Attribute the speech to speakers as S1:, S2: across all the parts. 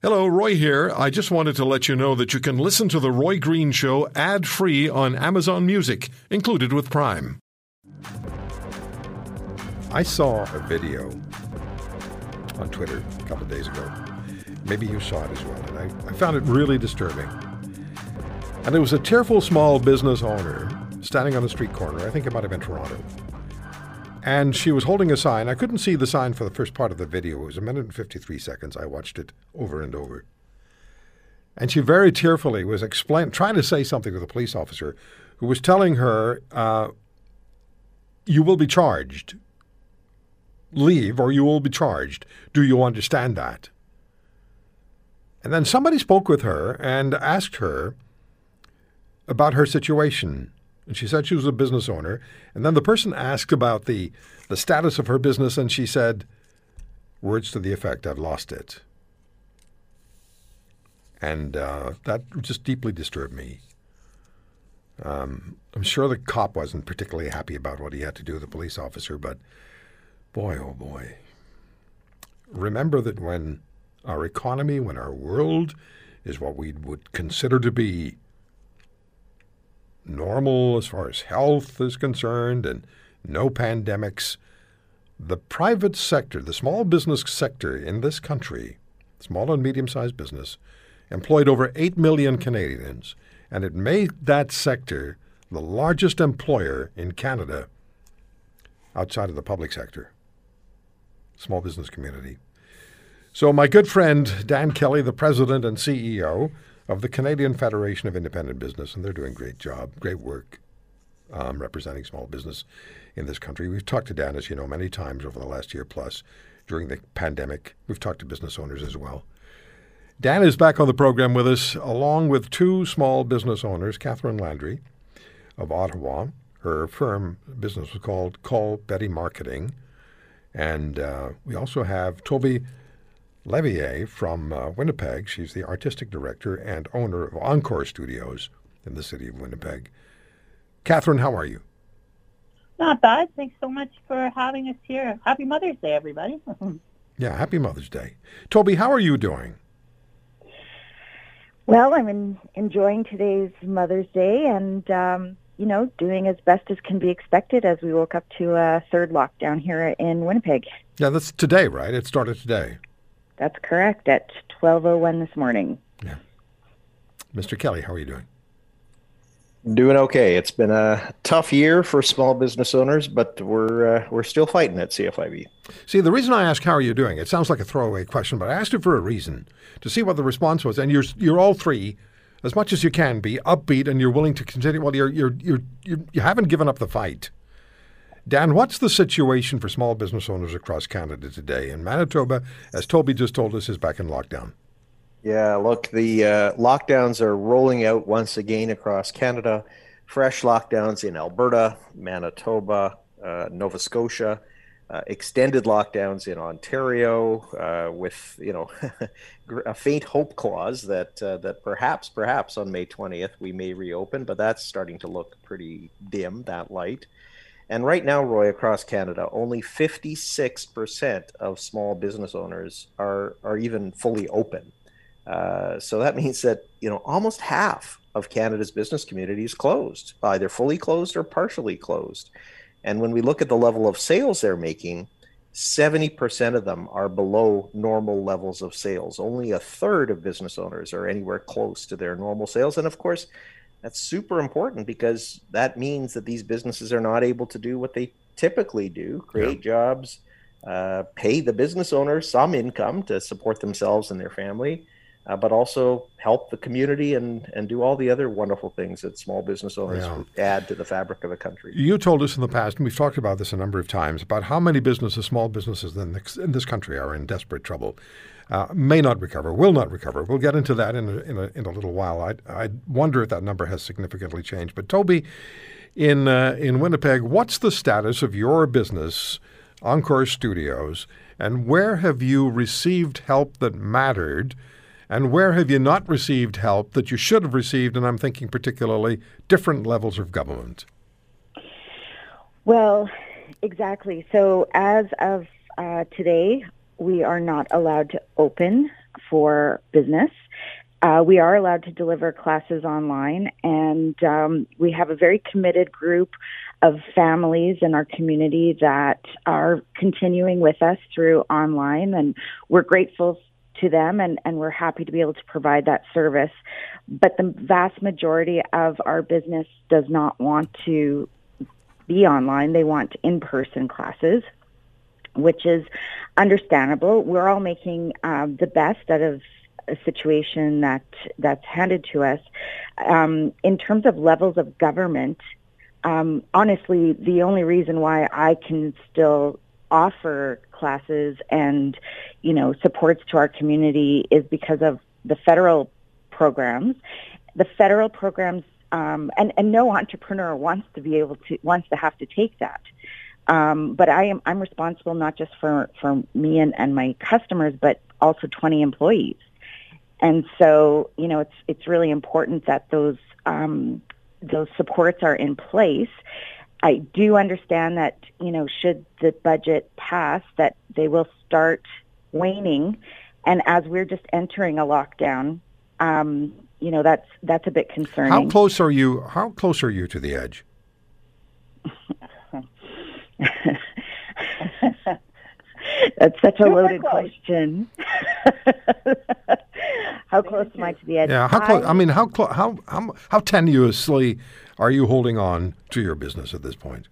S1: Hello, Roy here. I just wanted to let you know that you can listen to The Roy Green Show ad free on Amazon Music, included with Prime.
S2: I saw a video on Twitter a couple days ago. Maybe you saw it as well, and I, I found it really disturbing. And it was a tearful small business owner standing on a street corner. I think it might have been Toronto. And she was holding a sign. I couldn't see the sign for the first part of the video. It was a minute and 53 seconds. I watched it over and over. And she very tearfully was explain, trying to say something to the police officer who was telling her, uh, You will be charged. Leave or you will be charged. Do you understand that? And then somebody spoke with her and asked her about her situation. And she said she was a business owner. And then the person asked about the, the status of her business, and she said, words to the effect, I've lost it. And uh, that just deeply disturbed me. Um, I'm sure the cop wasn't particularly happy about what he had to do with the police officer, but boy, oh boy. Remember that when our economy, when our world is what we would consider to be normal as far as health is concerned and no pandemics, the private sector, the small business sector in this country, small and medium sized business, employed over 8 million Canadians, and it made that sector the largest employer in Canada outside of the public sector, small business community. So, my good friend Dan Kelly, the president and CEO of the Canadian Federation of Independent Business, and they're doing great job, great work um, representing small business in this country. We've talked to Dan, as you know, many times over the last year plus during the pandemic. We've talked to business owners as well. Dan is back on the program with us, along with two small business owners, Catherine Landry of Ottawa. Her firm business was called Call Betty Marketing. And uh, we also have Toby Levier from uh, Winnipeg. She's the artistic director and owner of Encore Studios in the city of Winnipeg. Catherine, how are you?
S3: Not bad. Thanks so much for having us here. Happy Mother's Day, everybody.
S2: yeah, happy Mother's Day. Toby, how are you doing?
S4: Well, I'm in, enjoying today's Mother's Day and, um, you know, doing as best as can be expected as we woke up to a third lockdown here in Winnipeg.
S2: Yeah, that's today, right? It started today.
S4: That's correct, at 12.01 this morning.
S2: Yeah. Mr. Kelly, how are you doing?
S5: Doing okay. It's been a tough year for small business owners, but we're uh, we're still fighting at CFIB.
S2: See, the reason I ask how are you doing, it sounds like a throwaway question, but I asked it for a reason to see what the response was. And you're you're all three, as much as you can be, upbeat, and you're willing to continue. Well, you're you're you're, you're you haven't given up the fight. Dan, what's the situation for small business owners across Canada today? And Manitoba, as Toby just told us, is back in lockdown.
S5: Yeah, look, the uh, lockdowns are rolling out once again across Canada. Fresh lockdowns in Alberta, Manitoba, uh, Nova Scotia, uh, extended lockdowns in Ontario, uh, with you know a faint hope clause that uh, that perhaps, perhaps on May twentieth we may reopen, but that's starting to look pretty dim. That light. And right now, Roy, across Canada, only 56% of small business owners are, are even fully open. Uh, so that means that, you know, almost half of Canada's business community is closed, either fully closed or partially closed. And when we look at the level of sales they're making, 70% of them are below normal levels of sales. Only a third of business owners are anywhere close to their normal sales. And of course, that's super important because that means that these businesses are not able to do what they typically do create yeah. jobs, uh, pay the business owner some income to support themselves and their family. Uh, but also help the community and, and do all the other wonderful things that small business owners yeah. add to the fabric of a country.
S2: You told us in the past, and we've talked about this a number of times, about how many businesses, small businesses in this, in this country are in desperate trouble uh, may not recover, will not recover. We'll get into that in a, in a, in a little while. I, I wonder if that number has significantly changed. But Toby, in uh, in Winnipeg, what's the status of your business, Encore Studios, and where have you received help that mattered? And where have you not received help that you should have received? And I'm thinking particularly different levels of government.
S4: Well, exactly. So as of uh, today, we are not allowed to open for business. Uh, we are allowed to deliver classes online, and um, we have a very committed group of families in our community that are continuing with us through online, and we're grateful to them and, and we're happy to be able to provide that service. But the vast majority of our business does not want to be online. They want in person classes, which is understandable. We're all making uh, the best out of a situation that that's handed to us. Um, in terms of levels of government, um, honestly, the only reason why I can still offer classes and you know supports to our community is because of the federal programs. The federal programs um, and and no entrepreneur wants to be able to wants to have to take that. Um, but I am I'm responsible not just for for me and, and my customers, but also 20 employees. And so, you know, it's it's really important that those um, those supports are in place. I do understand that, you know, should the budget pass, that they will start waning. And as we're just entering a lockdown, um, you know, that's that's a bit concerning.
S2: How close are you? How close are you to the edge?
S4: That's such a loaded question. how close am I to the edge?
S2: Yeah, how close? I mean, how close? How how how tenuously are you holding on to your business at this point?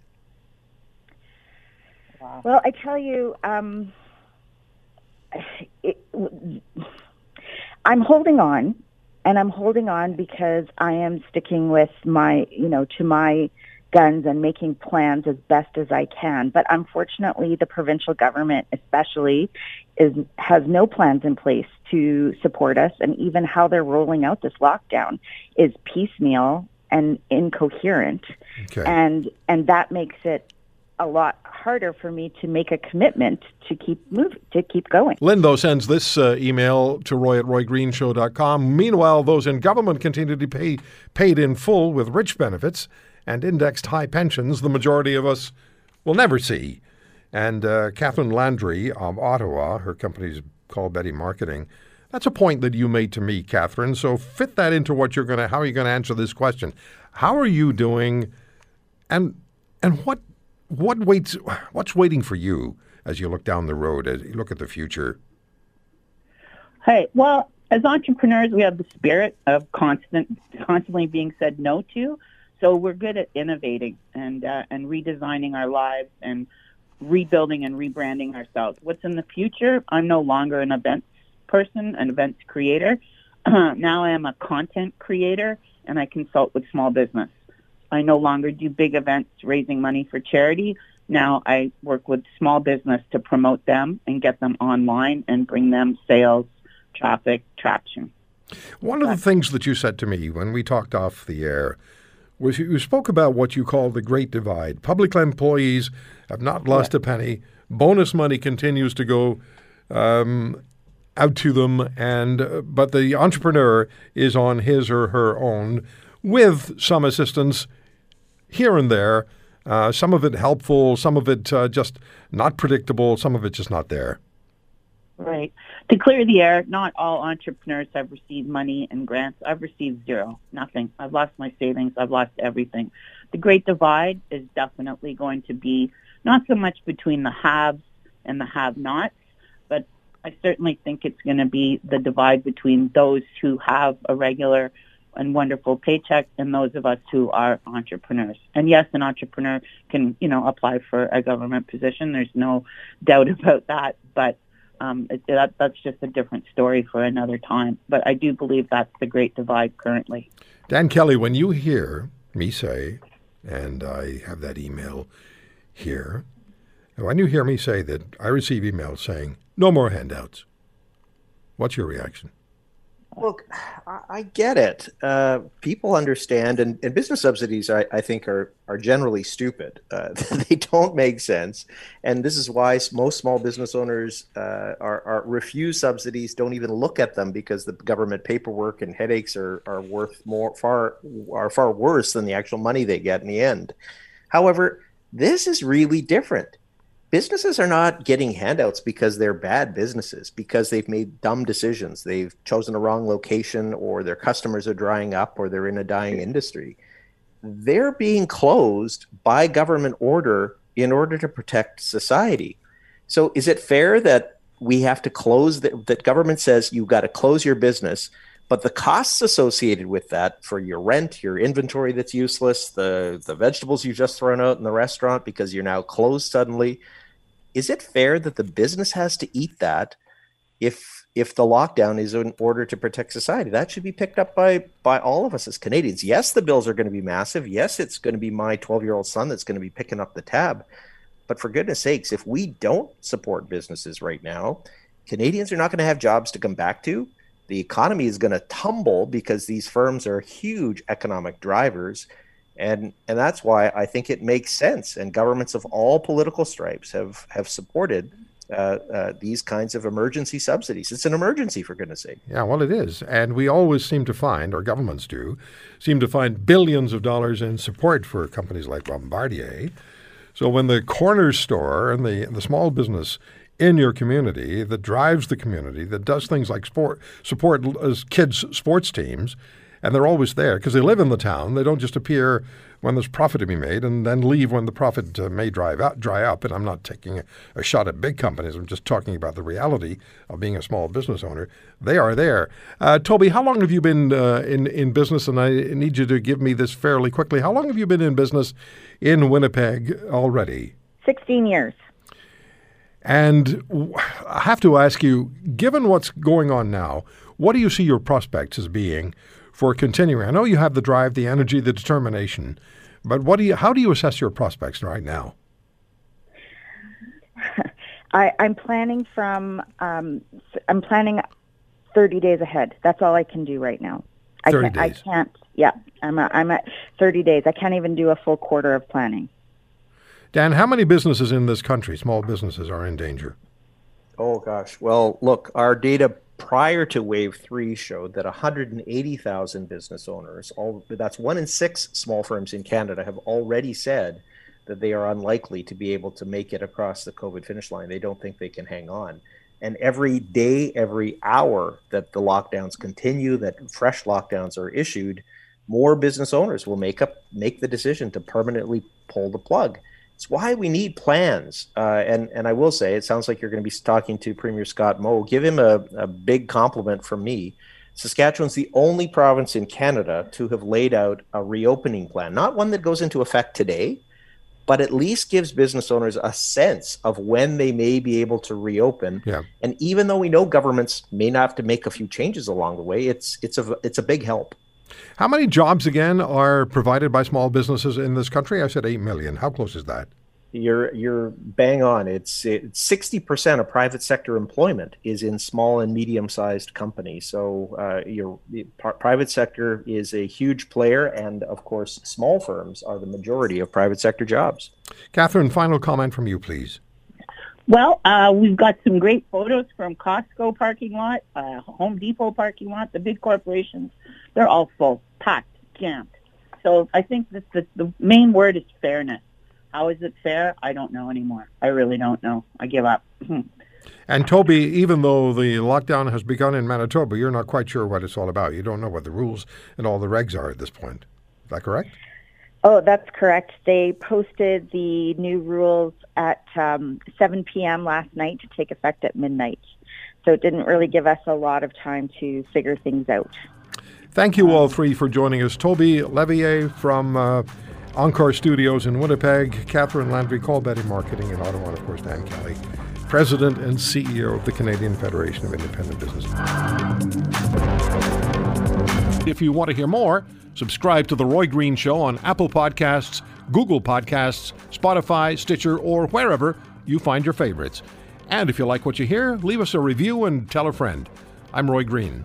S4: Well, I tell you, um, it, I'm holding on, and I'm holding on because I am sticking with my, you know, to my guns and making plans as best as I can. But unfortunately, the provincial government, especially, is has no plans in place to support us, and even how they're rolling out this lockdown is piecemeal and incoherent,
S2: Okay.
S4: and and that makes it a lot harder for me to make a commitment to keep moving, to keep going.
S1: Lindo sends this uh, email to roy at roygreenshow.com. Meanwhile, those in government continue to be paid in full with rich benefits and indexed high pensions the majority of us will never see. And uh, Catherine Landry of Ottawa, her company's called Betty Marketing. That's a point that you made to me, Catherine. So fit that into what you're going to, how are you going to answer this question? How are you doing? And and what what waits? What's waiting for you as you look down the road, as you look at the future?
S3: Hey, well, as entrepreneurs, we have the spirit of constant, constantly being said no to. So we're good at innovating and uh, and redesigning our lives and rebuilding and rebranding ourselves. What's in the future? I'm no longer an events person, an events creator. now I am a content creator and I consult with small business. I no longer do big events raising money for charity. Now I work with small business to promote them and get them online and bring them sales, traffic, traction.
S2: One of the things that you said to me when we talked off the air was you spoke about what you call the great divide. Public employees have not lost a penny. Bonus money continues to go um, out to them, and uh, but the entrepreneur is on his or her own with some assistance here and there. Uh, some of it helpful, some of it uh, just not predictable, some of it just not there.
S3: Right. To clear the air, not all entrepreneurs have received money and grants. I've received zero, nothing. I've lost my savings. I've lost everything. The Great Divide is definitely going to be not so much between the haves and the have-nots, but I certainly think it's going to be the divide between those who have a regular and wonderful paycheck and those of us who are entrepreneurs. And yes, an entrepreneur can, you know, apply for a government position. There's no doubt about that. But um, it, that, that's just a different story for another time. But I do believe that's the great divide currently.
S2: Dan Kelly, when you hear me say, and I have that email here, when you hear me say that I receive emails saying, no more handouts, what's your reaction?
S5: Look, I, get it. Uh, people understand, and, and business subsidies, I, I, think, are are generally stupid. Uh, they don't make sense, and this is why most small business owners uh, are, are, refuse subsidies. Don't even look at them because the government paperwork and headaches are, are worth more far are far worse than the actual money they get in the end. However, this is really different businesses are not getting handouts because they're bad businesses, because they've made dumb decisions. They've chosen a wrong location, or their customers are drying up, or they're in a dying industry. They're being closed by government order in order to protect society. So, is it fair that we have to close, that, that government says you've got to close your business? But the costs associated with that for your rent, your inventory that's useless, the the vegetables you just thrown out in the restaurant because you're now closed suddenly, is it fair that the business has to eat that if if the lockdown is in order to protect society? That should be picked up by by all of us as Canadians. Yes, the bills are going to be massive. Yes, it's going to be my 12-year-old son that's going to be picking up the tab. But for goodness sakes, if we don't support businesses right now, Canadians are not going to have jobs to come back to the economy is going to tumble because these firms are huge economic drivers and and that's why I think it makes sense and governments of all political stripes have have supported uh, uh, these kinds of emergency subsidies. It's an emergency, for goodness sake.
S2: Yeah, well, it is. And we always seem to find, or governments do, seem to find billions of dollars in support for companies like Bombardier. So when the corner store and the, the small business in your community that drives the community that does things like sport support kids sports teams and they're always there because they live in the town. They don't just appear when there's profit to be made and then leave when the profit uh, may drive out, dry up. And I'm not taking a, a, shot at big companies. I'm just talking about the reality of being a small business owner. They are there. Uh, Toby how long have you been uh, in in business? And I need you to give me this fairly quickly. How long have you been in business in Winnipeg already?
S4: 16 years
S2: and I have to ask you, given what's going on now, what do you see your prospects as being for continuing? I know you have the drive, the energy, the determination, but what do you? How do you assess your prospects right now?
S4: I, am planning from. Um, I'm planning 30 days ahead. That's all I can do right now.
S2: 30
S4: I
S2: days.
S4: I can't. Yeah, I'm. A, I'm at 30 days. I can't even do a full quarter of planning.
S2: Dan, how many businesses in this country, small businesses, are in danger?
S5: Oh, gosh. Well, look, our data prior to wave three showed that 180,000 business owners, all that's one in six small firms in Canada, have already said that they are unlikely to be able to make it across the COVID finish line. They don't think they can hang on. And every day, every hour that the lockdowns continue, that fresh lockdowns are issued, more business owners will make up make the decision to permanently pull the plug. It's why we need plans. Uh, and and I will say, it sounds like you're going to be talking to Premier Scott Moe. Give him a, a big compliment from me. Saskatchewan's the only province in Canada to have laid out a reopening plan, not one that goes into effect today, but at least gives business owners a sense of when they may be able to reopen.
S2: Yeah.
S5: And even though we know governments may not have to make a few changes along the way, it's it's a it's a big help.
S2: How many jobs again are provided by small businesses in this country? I said 8 million. How close is that?
S5: You're you're bang on. It's it's sixty percent of private sector employment is in small and medium sized companies. So uh, your private sector is a huge player, and of course, small firms are the majority of private sector jobs.
S2: Catherine, final comment from you, please.
S3: Well, uh, we've got some great photos from Costco parking lot, uh, Home Depot parking lot, the big corporations. They're all full, packed, jammed. So I think that the, the main word is fairness. How is it fair? I don't know anymore. I really don't know. I give up.
S2: and Toby, even though the lockdown has begun in Manitoba, you're not quite sure what it's all about. You don't know what the rules and all the regs are at this point. Is that correct?
S4: Oh, that's correct. They posted the new rules at um, 7 p.m. last night to take effect at midnight. So it didn't really give us a lot of time to figure things out.
S2: Thank you all three for joining us. Toby Levier from uh, Encore Studios in Winnipeg, Catherine Landry Call Betty Marketing in Ottawa, and of course Dan Kelly, President and CEO of the Canadian Federation of Independent Business. If you want to hear more, Subscribe to The Roy Green Show on Apple Podcasts, Google Podcasts, Spotify, Stitcher, or wherever you find your favorites. And if you like what you hear, leave us a review and tell a friend. I'm Roy Green.